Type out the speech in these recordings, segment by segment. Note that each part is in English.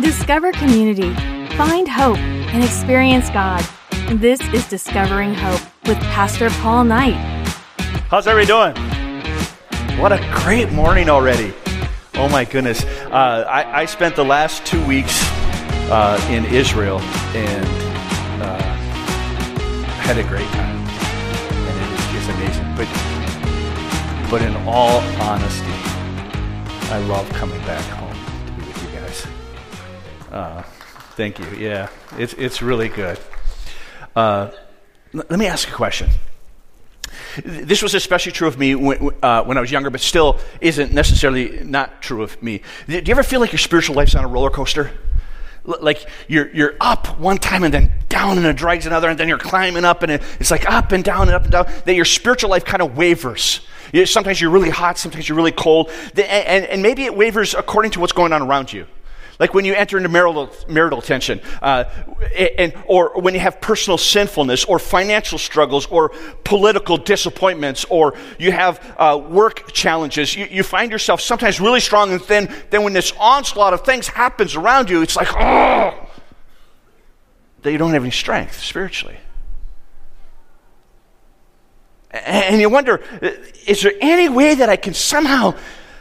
Discover community, find hope, and experience God. This is Discovering Hope with Pastor Paul Knight. How's everybody doing? What a great morning already. Oh my goodness. Uh, I, I, spent the last two weeks uh, in Israel and uh, had a great time. And it is just amazing. But, but in all honesty, I love coming back home Uh, thank you. Yeah, it's, it's really good. Uh, let me ask a question. This was especially true of me when, uh, when, I was younger, but still isn't necessarily not true of me. Do you ever feel like your spiritual life's on a roller coaster? Like you're, you're up one time and then down and it drags another, and then you're climbing up and it's like up and down and up and down. That your spiritual life kind of wavers. Sometimes you're really hot, sometimes you're really cold, and, and maybe it wavers according to what's going on around you. Like when you enter into marital, marital tension, uh, and, or when you have personal sinfulness, or financial struggles, or political disappointments, or you have uh, work challenges, you, you, find yourself sometimes really strong, and then, then when this onslaught of things happens around you, it's like, oh, that you don't have any strength spiritually. And you wonder, is there any way that I can somehow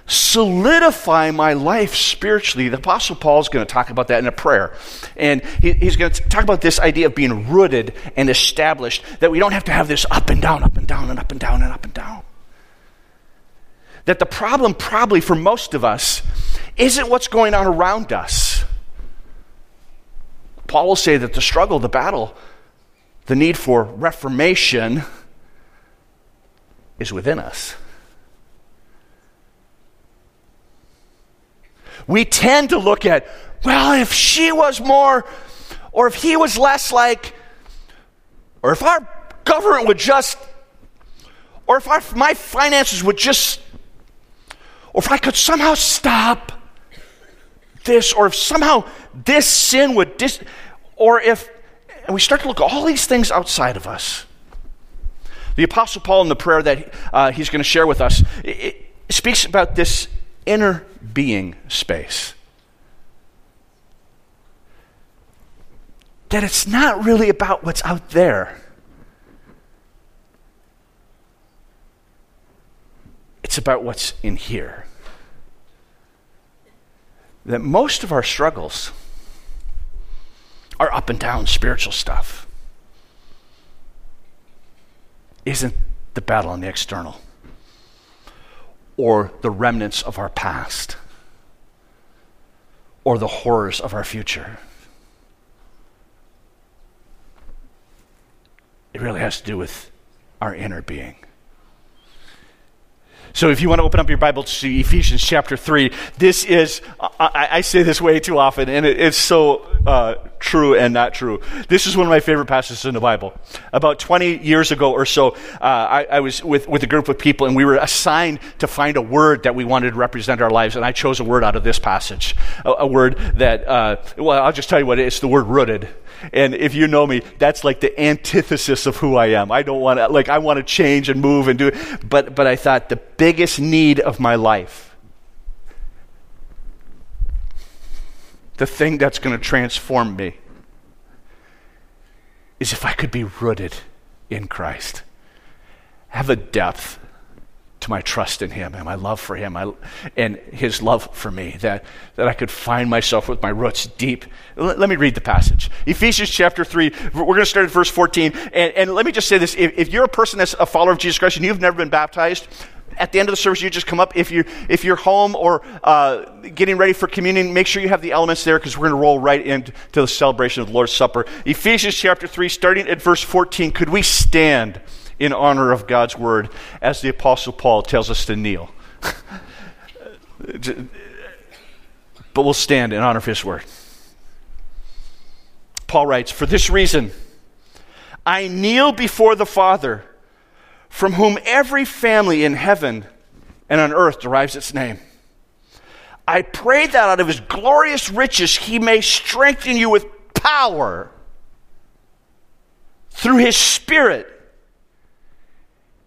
solidify my life spiritually. The Apostle Paul is going to talk about that in a prayer. And he, he's going to talk about this idea of being rooted and established, that we don't have to have this up and down, up and down, and up and down, and up and down. That the problem, probably for most of us, isn't what's going on around us. Paul will say that the struggle, the battle, the need for reformation is within us. We tend to look at, well, if she was more, or if he was less like, or if our government would just, or if our, my finances would just, or if I could somehow stop this, or if somehow this sin would, dis, or if, and we start to look at all these things outside of us. The Apostle Paul, in the prayer that uh, he's going to share with us, it, it speaks about this inner being space. That it's not really about what's out there. It's about what's in here. That most of our struggles are up and down spiritual stuff. Isn't the battle on the external or the remnants of our past or the horrors of our future. It really has to do with our inner being. So if you want to open up your Bible to Ephesians chapter 3, this is, I, I say this way too often, and it, it's so uh, true and not true. This is one of my favorite passages in the Bible. About 20 years ago or so, uh, I, I, was with, with a group of people, and we were assigned to find a word that we wanted to represent our lives, and I chose a word out of this passage. A, a word that, uh, well, I'll just tell you what it is. The word rooted. And if you know me, that's like the antithesis of who I am. I don't want to, like, I want to change and move and do it. But, but I thought the biggest need of my life, the thing that's going to transform me, is if I could be rooted in Christ, have a depth to my trust in Him and my love for Him I, and His love for me, that, that I could find myself with my roots deep. Let, let me read the passage. Ephesians chapter 3, we're going to start at verse 14. And, and let me just say this if, if you're a person that's a follower of Jesus Christ and you've never been baptized, at the end of the service, you just come up. If you if you're home or uh, getting ready for communion, make sure you have the elements there because we're going to roll right into the celebration of the Lord's Supper. Ephesians chapter three, starting at verse fourteen. Could we stand? In honor of God's word, as the Apostle Paul tells us to kneel. but we'll stand in honor of his word. Paul writes, For this reason, I kneel before the Father, from whom every family in heaven and on earth derives its name. I pray that out of his glorious riches he may strengthen you with power through his Spirit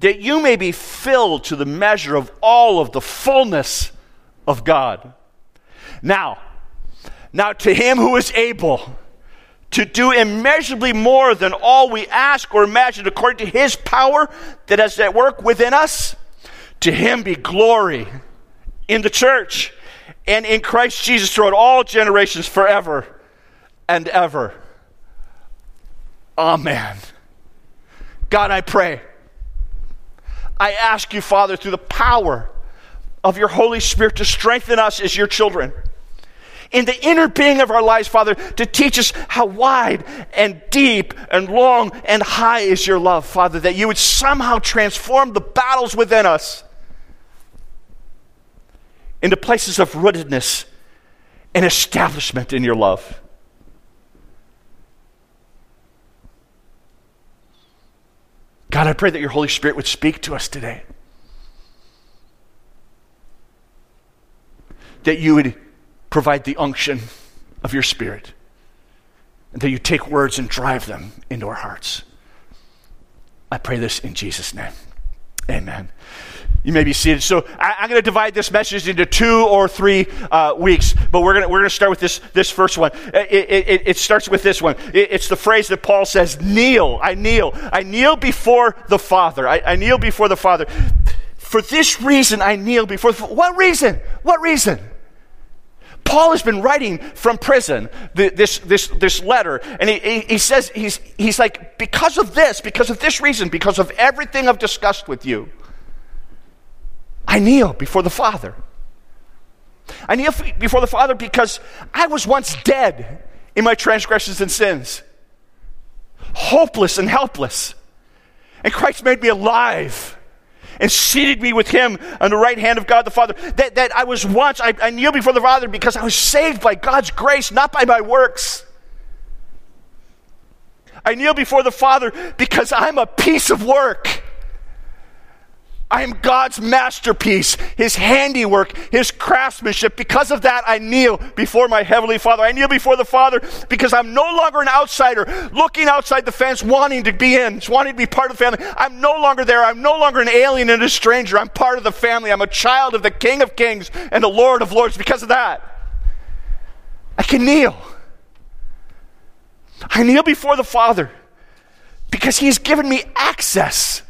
that you may be filled to the measure of all of the fullness of God. Now, now to him who is able to do immeasurably more than all we ask or imagine according to his power that is at work within us, to him be glory in the church and in Christ Jesus throughout all generations forever and ever. Amen. God, I pray. I ask you, Father, through the power of your Holy Spirit to strengthen us as your children. In the inner being of our lives, Father, to teach us how wide and deep and long and high is your love, Father, that you would somehow transform the battles within us into places of rootedness and establishment in your love. God, I pray that your Holy Spirit would speak to us today. That you would provide the unction of your Spirit. And that you take words and drive them into our hearts. I pray this in Jesus' name. Amen. You may be seated. So I, am going to divide this message into two or three uh, weeks, but we're going we're to start with this this first one. It, it, it starts with this one. It, it's the phrase that Paul says, "Kneel, I kneel, I kneel before the Father. I, I kneel before the Father. For this reason, I kneel before. The, what reason? What reason?" Paul has been writing from prison this, this, this letter, and he, he says, he's, he's like, because of this, because of this reason, because of everything I've discussed with you, I kneel before the Father. I kneel before the Father because I was once dead in my transgressions and sins, hopeless and helpless. And Christ made me alive and seated me with him on the right hand of God the Father. That, that I was once, I, I kneel before the Father because I was saved by God's grace, not by my works. I kneel before the Father because I'm a piece of work. I am God's masterpiece, His handiwork, His craftsmanship. Because of that, I kneel before my Heavenly Father. I kneel before the Father because I'm no longer an outsider looking outside the fence, wanting to be in, wanting to be part of the family. I'm no longer there. I'm no longer an alien and a stranger. I'm part of the family. I'm a child of the King of Kings and the Lord of Lords because of that. I can kneel. I kneel before the Father because He has given me access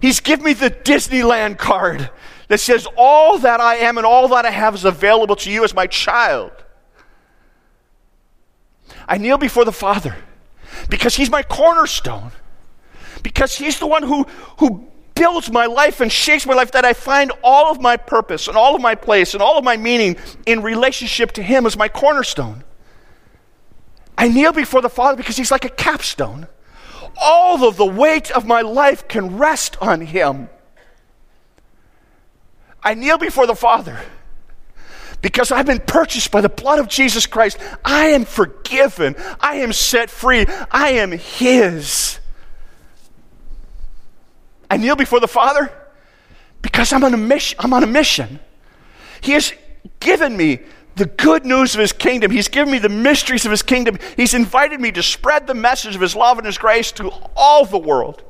He's given me the Disneyland card that says, All that I am and all that I have is available to you as my child. I kneel before the Father because He's my cornerstone, because He's the one who, who builds my life and shapes my life, that I find all of my purpose and all of my place and all of my meaning in relationship to Him as my cornerstone. I kneel before the Father because He's like a capstone all of the weight of my life can rest on Him. I kneel before the Father because I've been purchased by the blood of Jesus Christ. I am forgiven. I am set free. I am His. I kneel before the Father because I'm on a mission. I'm on a mission. He has given me the good news of his kingdom. He's given me the mysteries of his kingdom. He's invited me to spread the message of his love and his grace to all the world.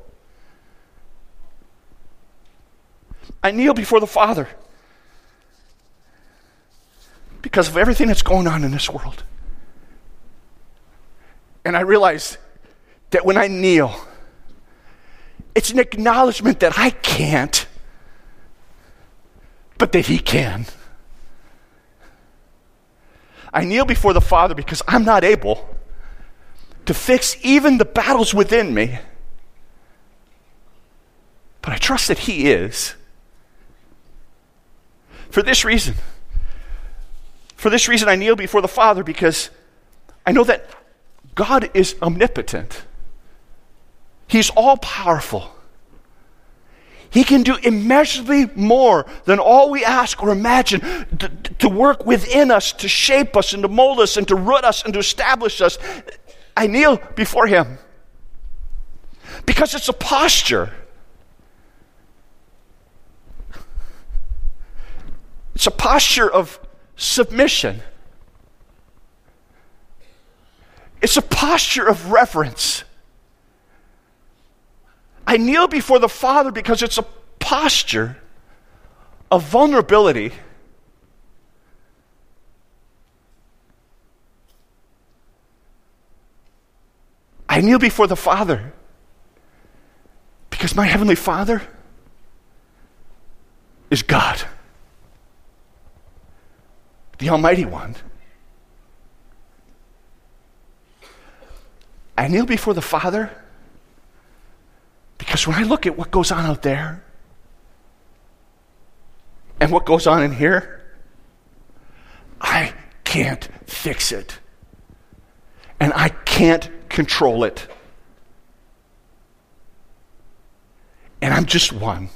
I kneel before the Father because of everything that's going on in this world. And I realize that when I kneel, it's an acknowledgement that I can't, but that He can. I kneel before the Father because I'm not able to fix even the battles within me. But I trust that He is. For this reason, for this reason, I kneel before the Father because I know that God is omnipotent, He's all powerful. He can do immeasurably more than all we ask or imagine to, to, work within us, to shape us, and to mold us, and to root us, and to establish us. I kneel before Him because it's a posture. It's a posture of submission. It's a posture of reverence. I kneel before the Father because it's a posture of vulnerability. I kneel before the Father because my Heavenly Father is God, the Almighty One. I kneel before the Father because when I look at what goes on out there and what goes on in here, I can't fix it. And I can't control it. And I'm just one.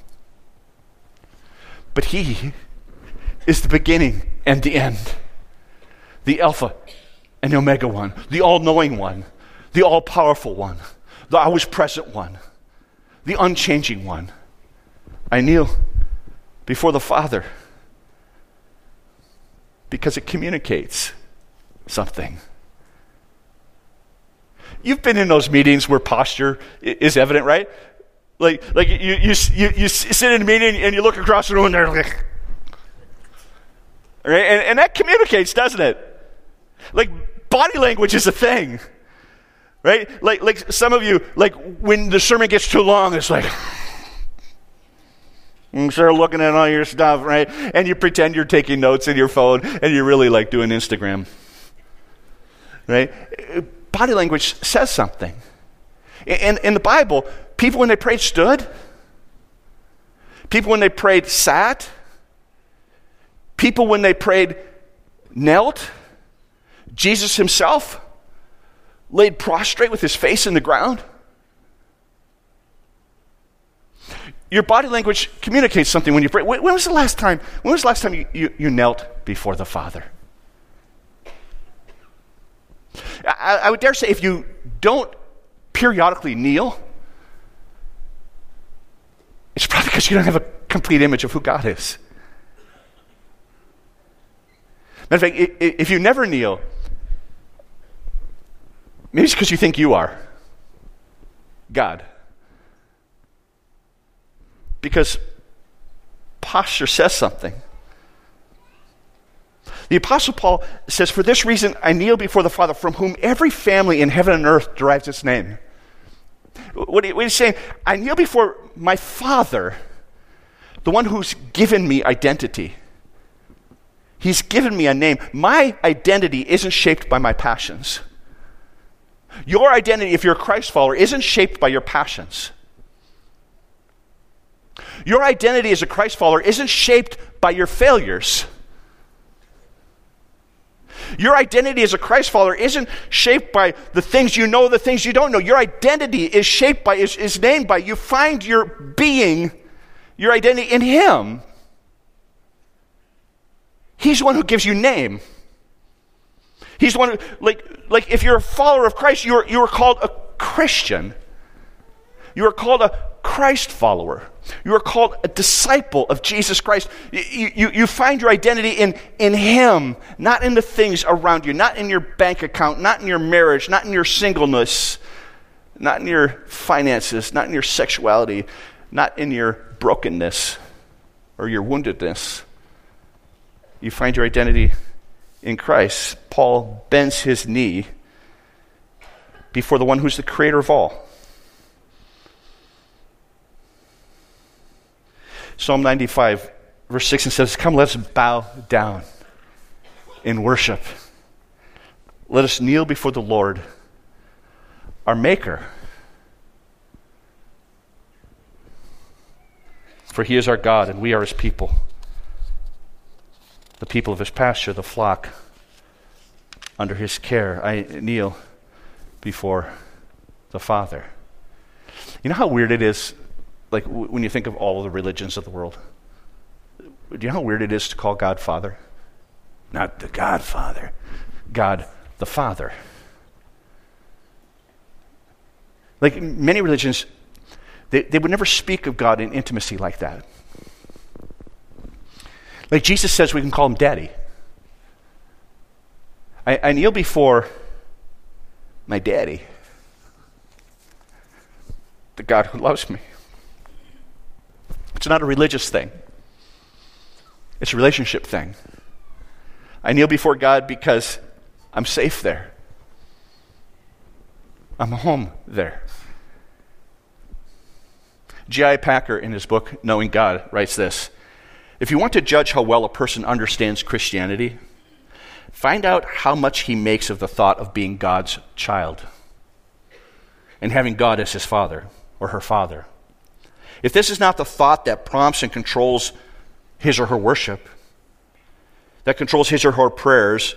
But He is the beginning and the end, the Alpha and the Omega one, the all knowing one, the all powerful one, the always present one the unchanging one. I kneel before the Father because it communicates something. You've been in those meetings where posture is evident, right? Like, like you, you, you, you sit in a meeting and you look across the room and they're like, right? And, and that communicates, doesn't it? Like, body language is a thing. Right? Like, like some of you, like when the sermon gets too long, it's like, mm, you start looking at all your stuff, right? And you pretend you're taking notes in your phone and you're really like doing Instagram. Right? Body language says something. In, in the Bible, people when they prayed stood, people when they prayed sat, people when they prayed knelt, Jesus himself laid prostrate with his face in the ground? Your body language communicates something when you pray. When, was the last time? When was the last time you, you, you knelt before the Father? I, I would dare say if you don't periodically kneel, it's probably because you don't have a complete image of who God is. Matter of fact, if you never kneel, Maybe it's because you think you are God. Because posture says something. The Apostle Paul says, For this reason I kneel before the Father, from whom every family in heaven and earth derives its name. What he's saying, I kneel before my Father, the one who's given me identity. He's given me a name. My identity isn't shaped by my passions. Your identity, if you're a Christ follower, isn't shaped by your passions. Your identity as a Christ follower isn't shaped by your failures. Your identity as a Christ follower isn't shaped by the things you know, the things you don't know. Your identity is shaped by, is, is named by, you find your being, your identity in Him. He's the one who gives you name. He's the one who, like, like if you're a follower of Christ, you're, you're called a Christian. You are called a Christ follower. You are called a disciple of Jesus Christ. You, you, you find your identity in, in Him, not in the things around you, not in your bank account, not in your marriage, not in your singleness, not in your finances, not in your sexuality, not in your brokenness or your woundedness. You find your identity in Christ, Paul bends his knee before the one who's the creator of all. Psalm 95, verse 6 and says, Come, let us bow down in worship. Let us kneel before the Lord, our Maker. For he is our God, and we are his people the people of his pasture, the flock under his care. I kneel before the Father. You know how weird it is like w- when you think of all the religions of the world, do you know how weird it is to call God Father? Not the Godfather, God the Father. Like many religions, they, they would never speak of God in intimacy like that. Like Jesus says, we can call him Daddy. I, I kneel before my daddy, the God who loves me. It's not a religious thing, it's a relationship thing. I kneel before God because I'm safe there. I'm home there. J.I. Packer, in his book, Knowing God, writes this If you want to judge how well a person understands Christianity, find out how much he makes of the thought of being God's child and having God as his father or her father. If this is not the thought that prompts and controls his or her worship, that controls his or her prayers,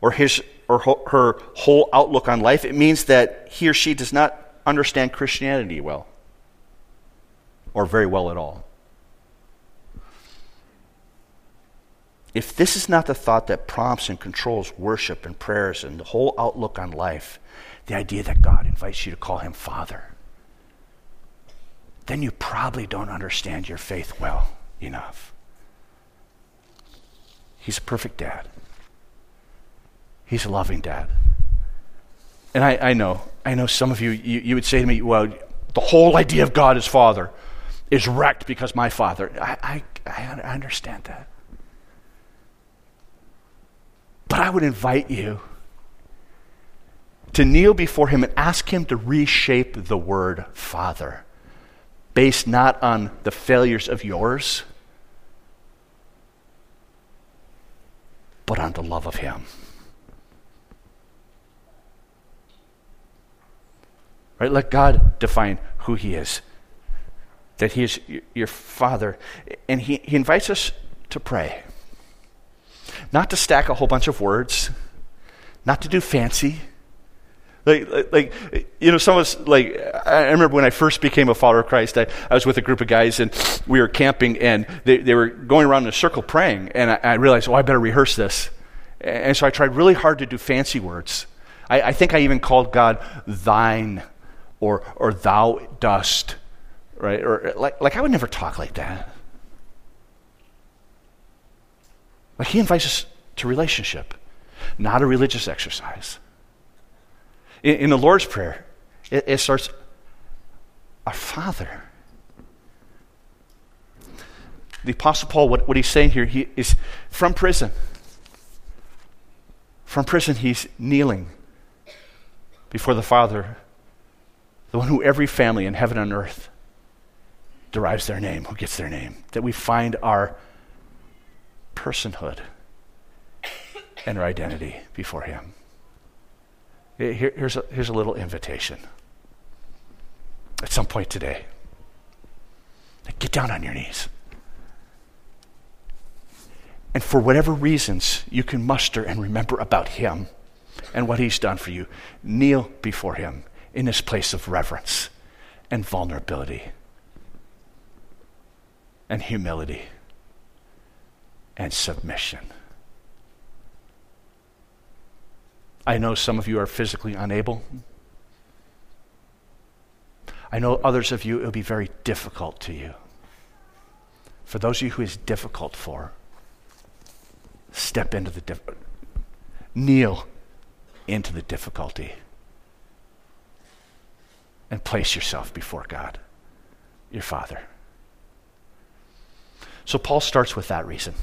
or his or her whole outlook on life, it means that he or she does not understand Christianity well, or very well at all. If this is not the thought that prompts and controls worship and prayers and the whole outlook on life, the idea that God invites you to call him Father, then you probably don't understand your faith well enough. He's a perfect dad. He's a loving dad. And I, I know, I know some of you, you, you would say to me, well, the whole idea of God as Father is wrecked because my Father. I, I, I understand that. But I would invite you to kneel before Him and ask Him to reshape the word Father, based not on the failures of yours, but on the love of Him. Right? Let God define who He is. That He is your Father. And He, he invites us to pray. Not to stack a whole bunch of words, not to do fancy. Like, like, you know, some of us, like, I remember when I first became a follower of Christ, I, I was with a group of guys and we were camping and they, they were going around in a circle praying. And I, I realized, oh, I better rehearse this. And so I tried really hard to do fancy words. I, I think I even called God thine or, or thou dost, right? Or like, like I would never talk like that. Like he invites us to relationship, not a religious exercise. In, in the Lord's Prayer, it, it starts, Our Father. The Apostle Paul, what, what he's saying here, he is from prison. From prison, he's kneeling before the Father the one who every family in heaven and earth derives their name, who gets their name, that we find our personhood and our identity before Him. Here, here's, a, here's a little invitation. At some point today, get down on your knees. And for whatever reasons you can muster and remember about Him and what He's done for you, kneel before Him in this place of reverence and vulnerability and humility and submission. I know some of you are physically unable. I know others of you it will be very difficult to you. For those of you who is difficult for, step into the diff- kneel into the difficulty and place yourself before God, your Father. So Paul starts with that reason.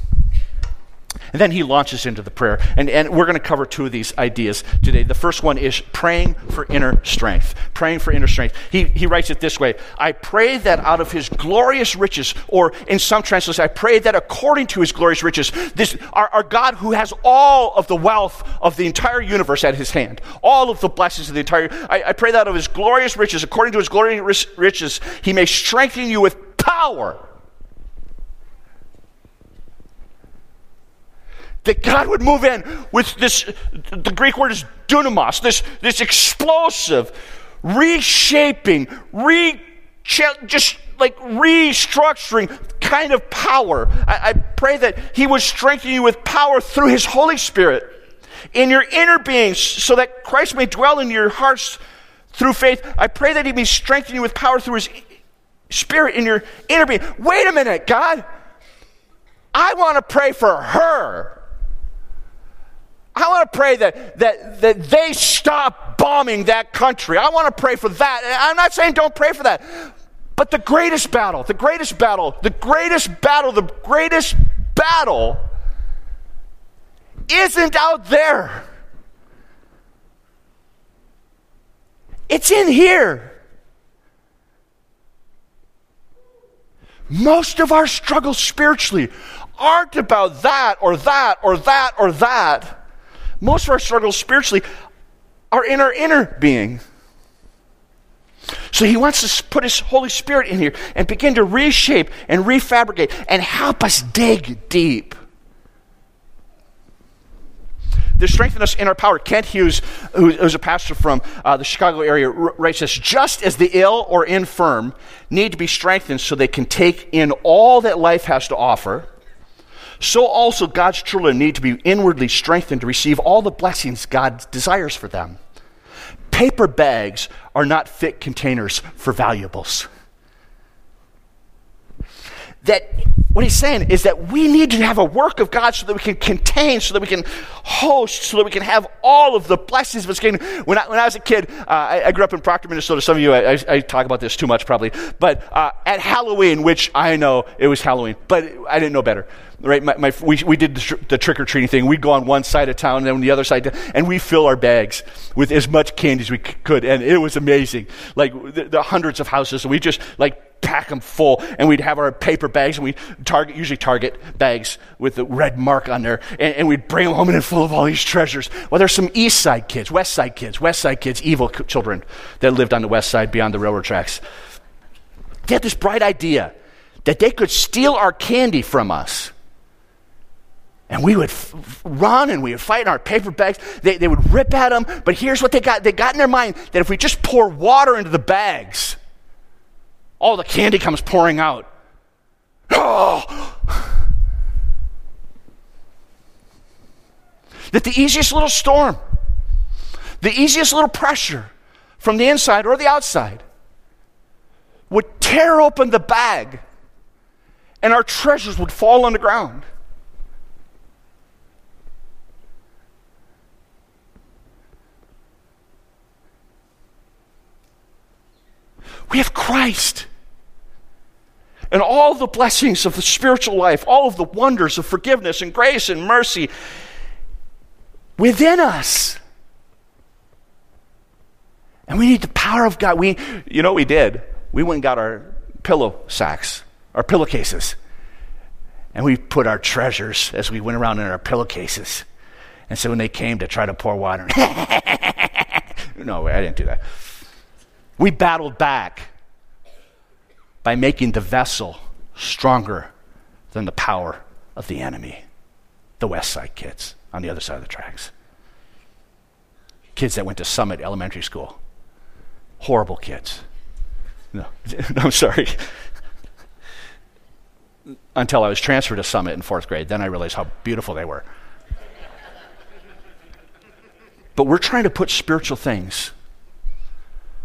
And then he launches into the prayer. And, and we're going to cover two of these ideas today. The first one is praying for inner strength. Praying for inner strength. He, he writes it this way I pray that out of his glorious riches, or in some translations, I pray that according to his glorious riches, this, our, our God who has all of the wealth of the entire universe at his hand, all of the blessings of the entire, I, I pray that out of his glorious riches, according to his glorious riches, he may strengthen you with power that God would move in with this, the Greek word is dunamis, this, this explosive, reshaping, re, just like restructuring kind of power. I, I pray that He would strengthen you with power through His Holy Spirit in your inner being so that Christ may dwell in your hearts through faith. I pray that He may strengthen you with power through His Spirit in your inner being. Wait a minute, God. I want to pray for her. I want to pray that, that, that they stop bombing that country. I want to pray for that. I'm not saying don't pray for that. But the greatest battle, the greatest battle, the greatest battle, the greatest battle isn't out there. It's in here. Most of our struggles spiritually aren't about that or that or that or that. Most of our struggles spiritually are in our inner being. So he wants to put his Holy Spirit in here and begin to reshape and refabricate and help us dig deep. To strengthen us in our power. Kent Hughes, who's a pastor from uh, the Chicago area, writes this Just as the ill or infirm need to be strengthened so they can take in all that life has to offer, so also God's children need to be inwardly strengthened to receive all the blessings God desires for them. Paper bags are not fit containers for valuables. That what he's saying is that we need to have a work of God so that we can contain, so that we can host, so that we can have all of the blessings of His kingdom. When I, when I was a kid, uh, I, I, grew up in Proctor, Minnesota. Some of you, I, I talk about this too much probably, but uh, at Halloween, which I know it was Halloween, but I didn't know better right? My, my, we, we did the, tr- the trick or treating thing. We'd go on one side of town and then on the other side, and we fill our bags with as much candy as we c- could. And it was amazing. Like the, the hundreds of houses, we just like pack them full. And we'd have our paper bags, and we target, usually target bags with the red mark on there. And, and we'd bring them home and full of all these treasures. Well, there's some east side kids, west side kids, west side kids, evil children that lived on the west side beyond the railroad tracks. They had this bright idea that they could steal our candy from us and we would f- run and we would fight in our paper bags. They, they would rip at them. But here's what they got they got in their mind that if we just pour water into the bags, all the candy comes pouring out. Oh! That the easiest little storm, the easiest little pressure from the inside or the outside would tear open the bag and our treasures would fall on the ground. We have Christ. And all the blessings of the spiritual life, all of the wonders of forgiveness and grace and mercy within us. And we need the power of God. We, you know what we did? We went and got our pillow sacks, our pillowcases. And we put our treasures as we went around in our pillowcases. And so when they came to try to pour water, no, I didn't do that. We battled back by making the vessel stronger than the power of the enemy, the West Side kids on the other side of the tracks. Kids that went to Summit Elementary School. Horrible kids. No, I'm sorry. Until I was transferred to Summit in fourth grade, then I realized how beautiful they were. but we're trying to put spiritual things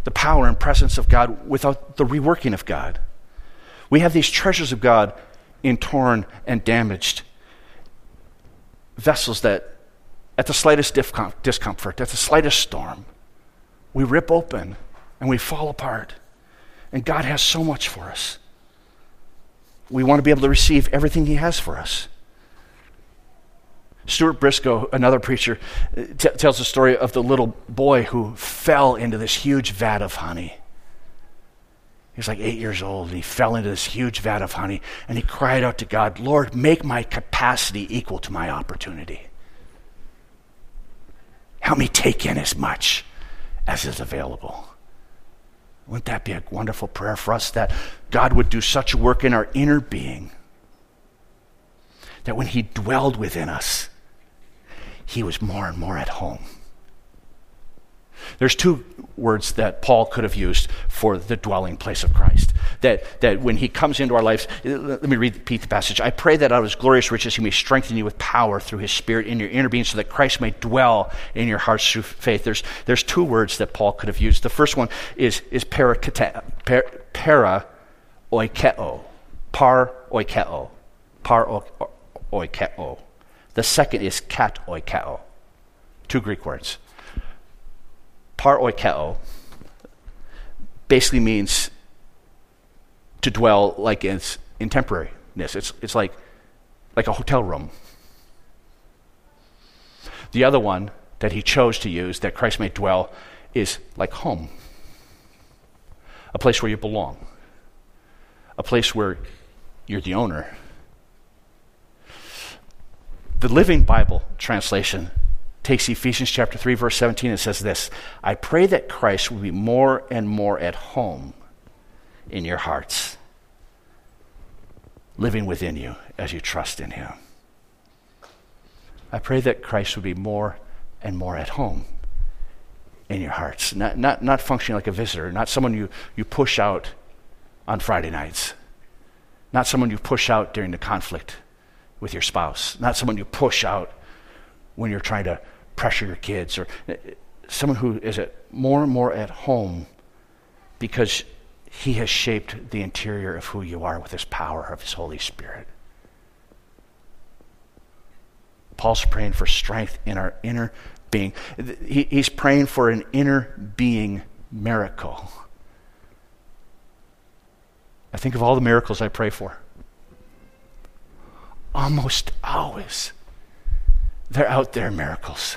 the power and presence of God without the reworking of God. We have these treasures of God in torn and damaged vessels that, at the slightest discomfort, at the slightest storm, we rip open and we fall apart. And God has so much for us. We want to be able to receive everything He has for us. Stuart Briscoe, another preacher, t- tells the story of the little boy who fell into this huge vat of honey. He was like eight years old, and he fell into this huge vat of honey, and he cried out to God, Lord, make my capacity equal to my opportunity. Help me take in as much as is available. Wouldn't that be a wonderful prayer for us that God would do such work in our inner being that when He dwelled within us, he was more and more at home. There's two words that Paul could have used for the dwelling place of Christ. That, that when he comes into our lives, let me repeat the passage. I pray that out of his glorious riches he may strengthen you with power through his spirit in your inner being so that Christ may dwell in your hearts through faith. There's, there's two words that Paul could have used. The first one is, is parakete, per, para oikeo, par oikeo, par oikeo. The second is kat oikeo. Two Greek words par oikeo basically means to dwell like in, in temporariness. It's, it's like, like a hotel room. The other one that he chose to use, that Christ may dwell, is like home a place where you belong, a place where you're the owner. The Living Bible translation takes Ephesians chapter 3 verse 17 and says this, I pray that Christ will be more and more at home in your hearts, living within you as you trust in him. I pray that Christ would be more and more at home in your hearts, not, not, not functioning like a visitor, not someone you, you push out on Friday nights, not someone you push out during the conflict with your spouse, not someone you push out when you're trying to pressure your kids, or uh, someone who is at more and more at home because he has shaped the interior of who you are with his power of his Holy Spirit. Paul's praying for strength in our inner being. He's praying for an inner being miracle. I think of all the miracles I pray for. Almost always, they're out there miracles.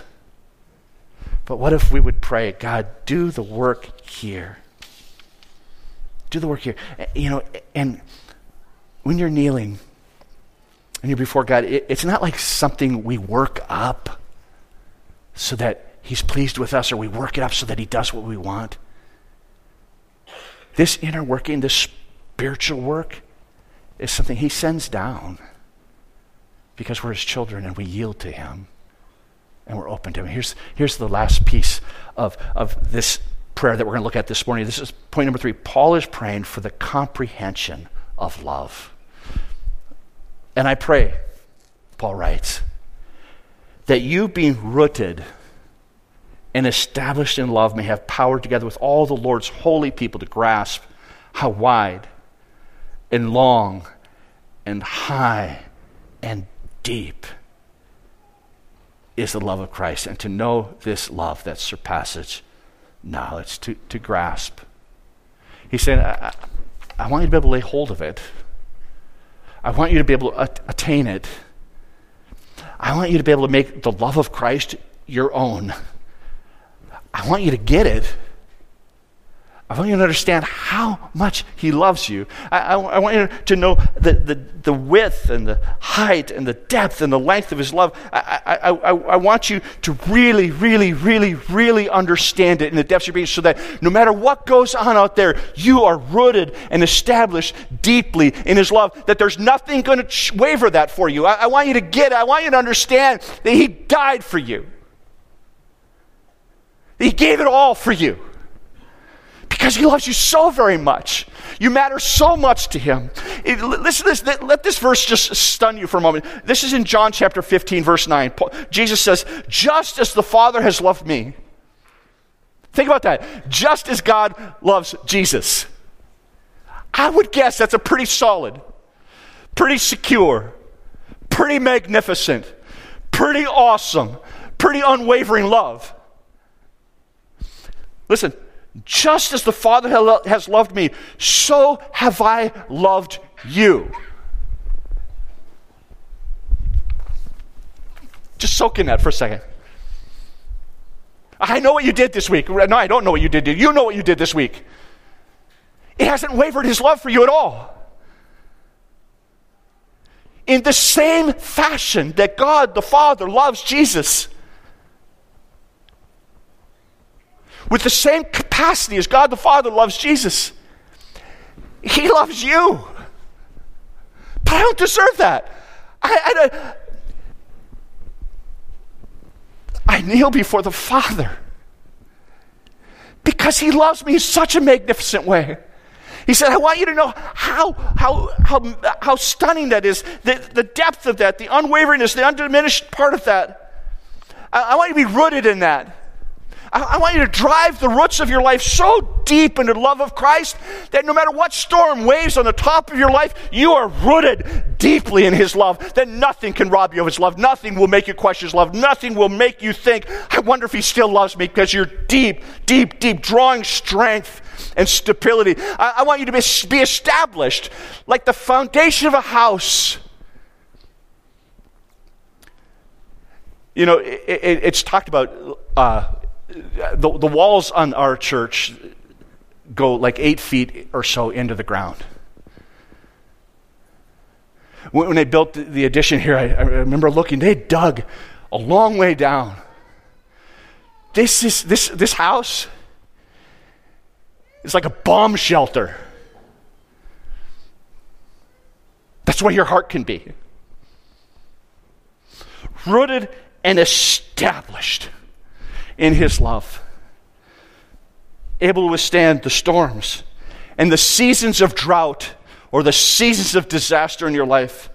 But what if we would pray, God, do the work here? Do the work here. Eh, you know, and when you're kneeling and you're before God, it, it's not like something we work up so that He's pleased with us or we work it up so that He does what we want. This inner working, this spiritual work, is something He sends down because we're His children and we yield to Him and we're open to Him. Here's, here's the last piece of, of this prayer that we're going to look at this morning. This is point number three. Paul is praying for the comprehension of love. And I pray, Paul writes, that you being rooted and established in love may have power together with all the Lord's holy people to grasp how wide and long and high and deep is the love of Christ, and to know this love that surpasses knowledge, to, to grasp. He said, I, I want you to be able to lay hold of it. I want you to be able to attain it. I want you to be able to make the love of Christ your own. I want you to get it. I want you to understand how much He loves you. I, I, I, want you to know the, the, the width and the height and the depth and the length of His love. I, I, I, I want you to really, really, really, really understand it in the depths of your being so that no matter what goes on out there, you are rooted and established deeply in His love, that there's nothing going to waver that for you. I, I want you to get it. I want you to understand that He died for you, He gave it all for you. Because he loves you so very much. You matter so much to him. It, listen to this. Let this verse just stun you for a moment. This is in John chapter 15, verse 9. Jesus says, Just as the Father has loved me. Think about that. Just as God loves Jesus. I would guess that's a pretty solid, pretty secure, pretty magnificent, pretty awesome, pretty unwavering love. Listen, just as the Father has loved me, so have I loved you. Just soak in that for a second. I know what you did this week. No, I don't know what you did. You know what you did this week. It hasn't wavered his love for you at all. In the same fashion that God the Father loves Jesus, with the same capacity as God the Father loves Jesus. He loves you. But I don't deserve that. I, I, I kneel before the Father Because he loves me in such a magnificent way. He said, I want you to know how, how, how, how stunning that is, the, the depth of that, the unwaveringness, the undiminished part of that. I, I want you to be rooted in that. I, want you to drive the roots of your life so deep into the love of Christ that no matter what storm waves on the top of your life, you are rooted deeply in His love. That nothing can rob you of His love. Nothing will make you question His love. Nothing will make you think, I wonder if He still loves me because you're deep, deep, deep, drawing strength and stability. I, I want you to be, be established like the foundation of a house. You know, it, it, it's talked about uh, the, the walls on our church go like eight feet or so into the ground. When, they built the, the addition here, I, I remember looking, they dug a long way down. This, is, this, this house is like a bomb shelter. That's where your heart can be. Rooted and established in His love, able to withstand the storms and the seasons of drought or the seasons of disaster in your life.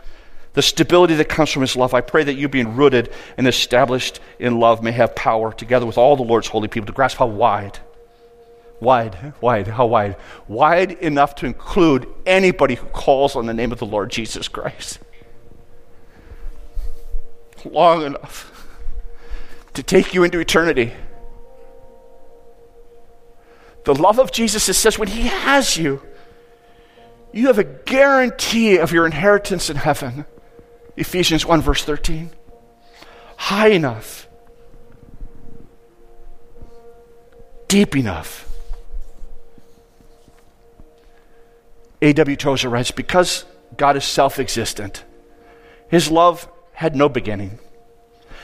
The stability that comes from His love. I pray that you, being rooted and established in love, may have power, together with all the Lord's holy people, to grasp how wide, wide, wide, how wide, wide enough to include anybody who calls on the name of the Lord Jesus Christ. Long enough to take you into eternity. The love of Jesus, it says, when He has you, you have a guarantee of your inheritance in heaven. Ephesians 1, verse 13. High enough, deep enough. A.W. Tozer writes, because God is self existent, His love had no beginning.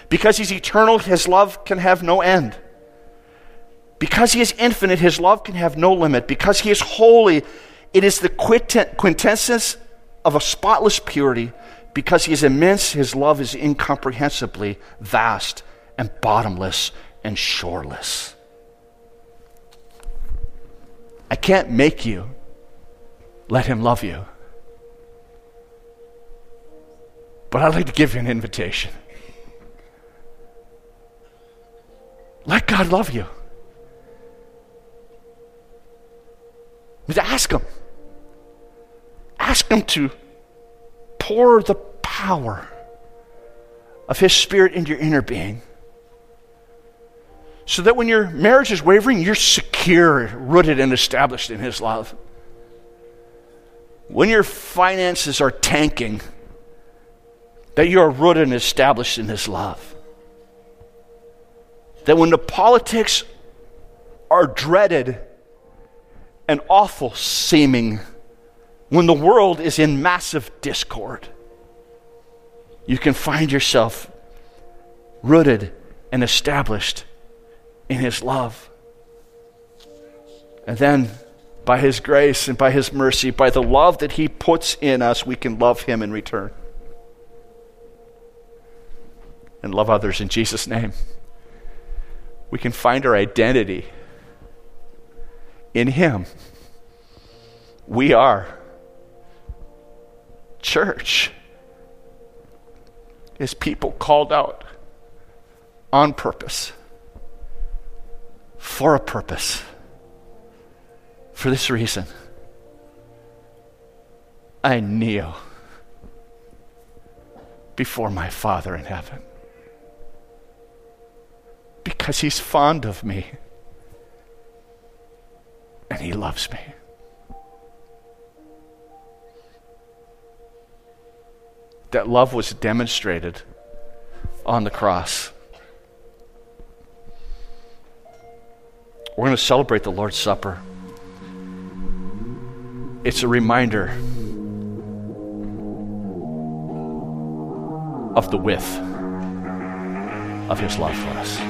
Because he's eternal, his love can have no end. Because he is infinite, his love can have no limit. Because he is holy, it is the quintessence of a spotless purity. Because he is immense, his love is incomprehensibly vast and bottomless and shoreless. I can't make you let him love you. But I'd like to give you an invitation. Let God love you. Just ask Him. Ask Him to pour the power of His Spirit into your inner being. So that when your marriage is wavering, you're secure, rooted, and established in His love. When your finances are tanking, that you are rooted and established in His love that when the politics are dreaded and awful seeming, when the world is in massive discord, you can find yourself rooted and established in His love. And then, by His grace and by His mercy, by the love that He puts in us, we can love Him in return. And love others in Jesus' name we can find our identity in Him. We are church. Is people called out on purpose, for a purpose, for this reason. I kneel before my Father in heaven because he's fond of me and he loves me. That love was demonstrated on the cross. We're going to celebrate the Lord's Supper. It's a reminder of the width of his love for us.